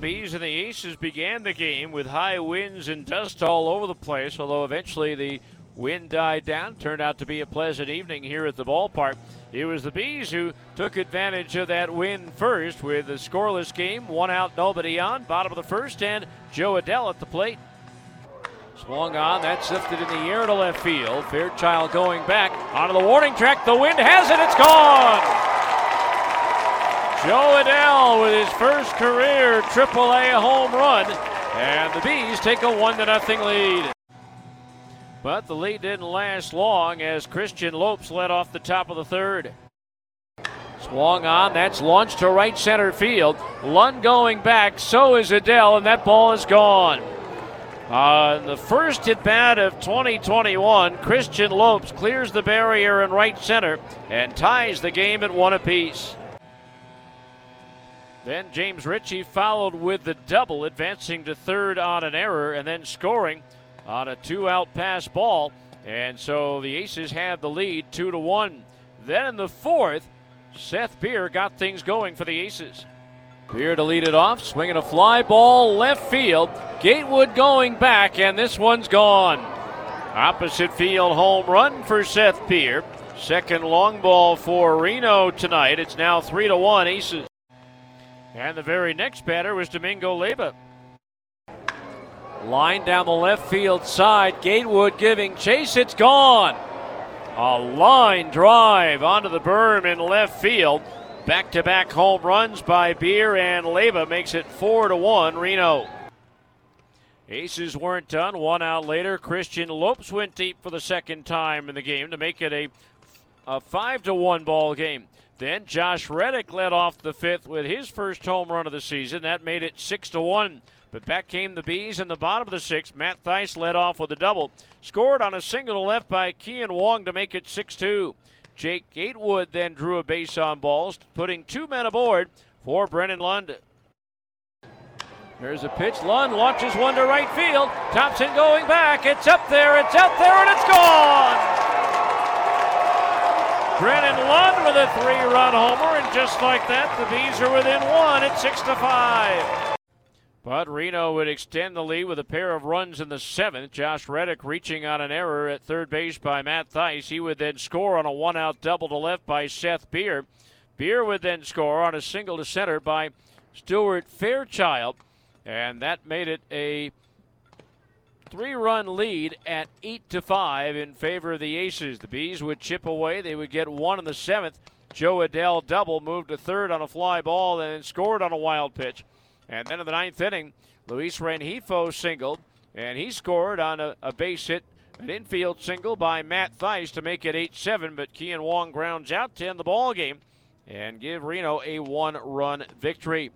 Bees and the Aces began the game with high winds and dust all over the place, although eventually the wind died down. Turned out to be a pleasant evening here at the ballpark. It was the Bees who took advantage of that win first with a scoreless game, one out, nobody on, bottom of the first, and Jo Adell at the plate. Swung on, that's lifted in the air to left field. Fairchild going back onto the warning track. The wind has it, it's gone. Jo Adell with his first career AAA home run, and the Bees take a one to nothing lead. But the lead didn't last long as Christian Lopes led off the top of the third. Swung on, that's launched to right center field. Lund going back, so is Adell, and that ball is gone. Uh, the first at bat of 2021, Christian Lopes clears the barrier in right center and ties the game at one apiece. Then James Ritchie followed with the double, advancing to third on an error and then scoring on a two out pass ball. And so the Aces have the lead two to one. Then in the fourth, Seth Beer got things going for the Aces. Beer to lead it off, swinging a fly ball left field. Gatewood going back, and this one's gone. Opposite field home run for Seth Beer. Second long ball for Reno tonight. It's now three to one Aces. And the very next batter was Domingo Leyba. Line down the left field side. Gatewood giving chase. It's gone. A line drive onto the berm in left field. Back to back home runs by Beer and Leyba makes it 4 to 1 Reno. Aces weren't done. One out later, Christian Lopes went deep for the second time in the game to make it a, a 5 to 1 ball game. Then Josh Reddick led off the fifth with his first home run of the season. That made it 6 to 1. But back came the Bees in the bottom of the sixth. Matt Thaiss led off with a double. Scored on a single left by Kean Wong to make it 6 2. Jake Gatewood then drew a base on balls, putting two men aboard for Brennan Lund. There's a pitch. Lund launches one to right field. Thompson going back. It's up there. It's out there, and it's gone. Brennan Lund with a three-run homer, and just like that, the Bees are within one at six to five. But Reno would extend the lead with a pair of runs in the seventh. Josh Reddick reaching on an error at third base by Matt Thaiss. He would then score on a one out double to left by Seth Beer. Beer would then score on a single to center by Stuart Fairchild. And that made it a three run lead at 8 to 5 in favor of the Aces. The Bees would chip away. They would get one in the seventh. Jo Adell double moved to third on a fly ball and scored on a wild pitch. And then in the ninth inning, Luis Rengifo singled, and he scored on a, a base hit, an infield single by Matt Thaiss to make it 8 7. But Kean Wong grounds out to end the ball game and give Reno a one run victory.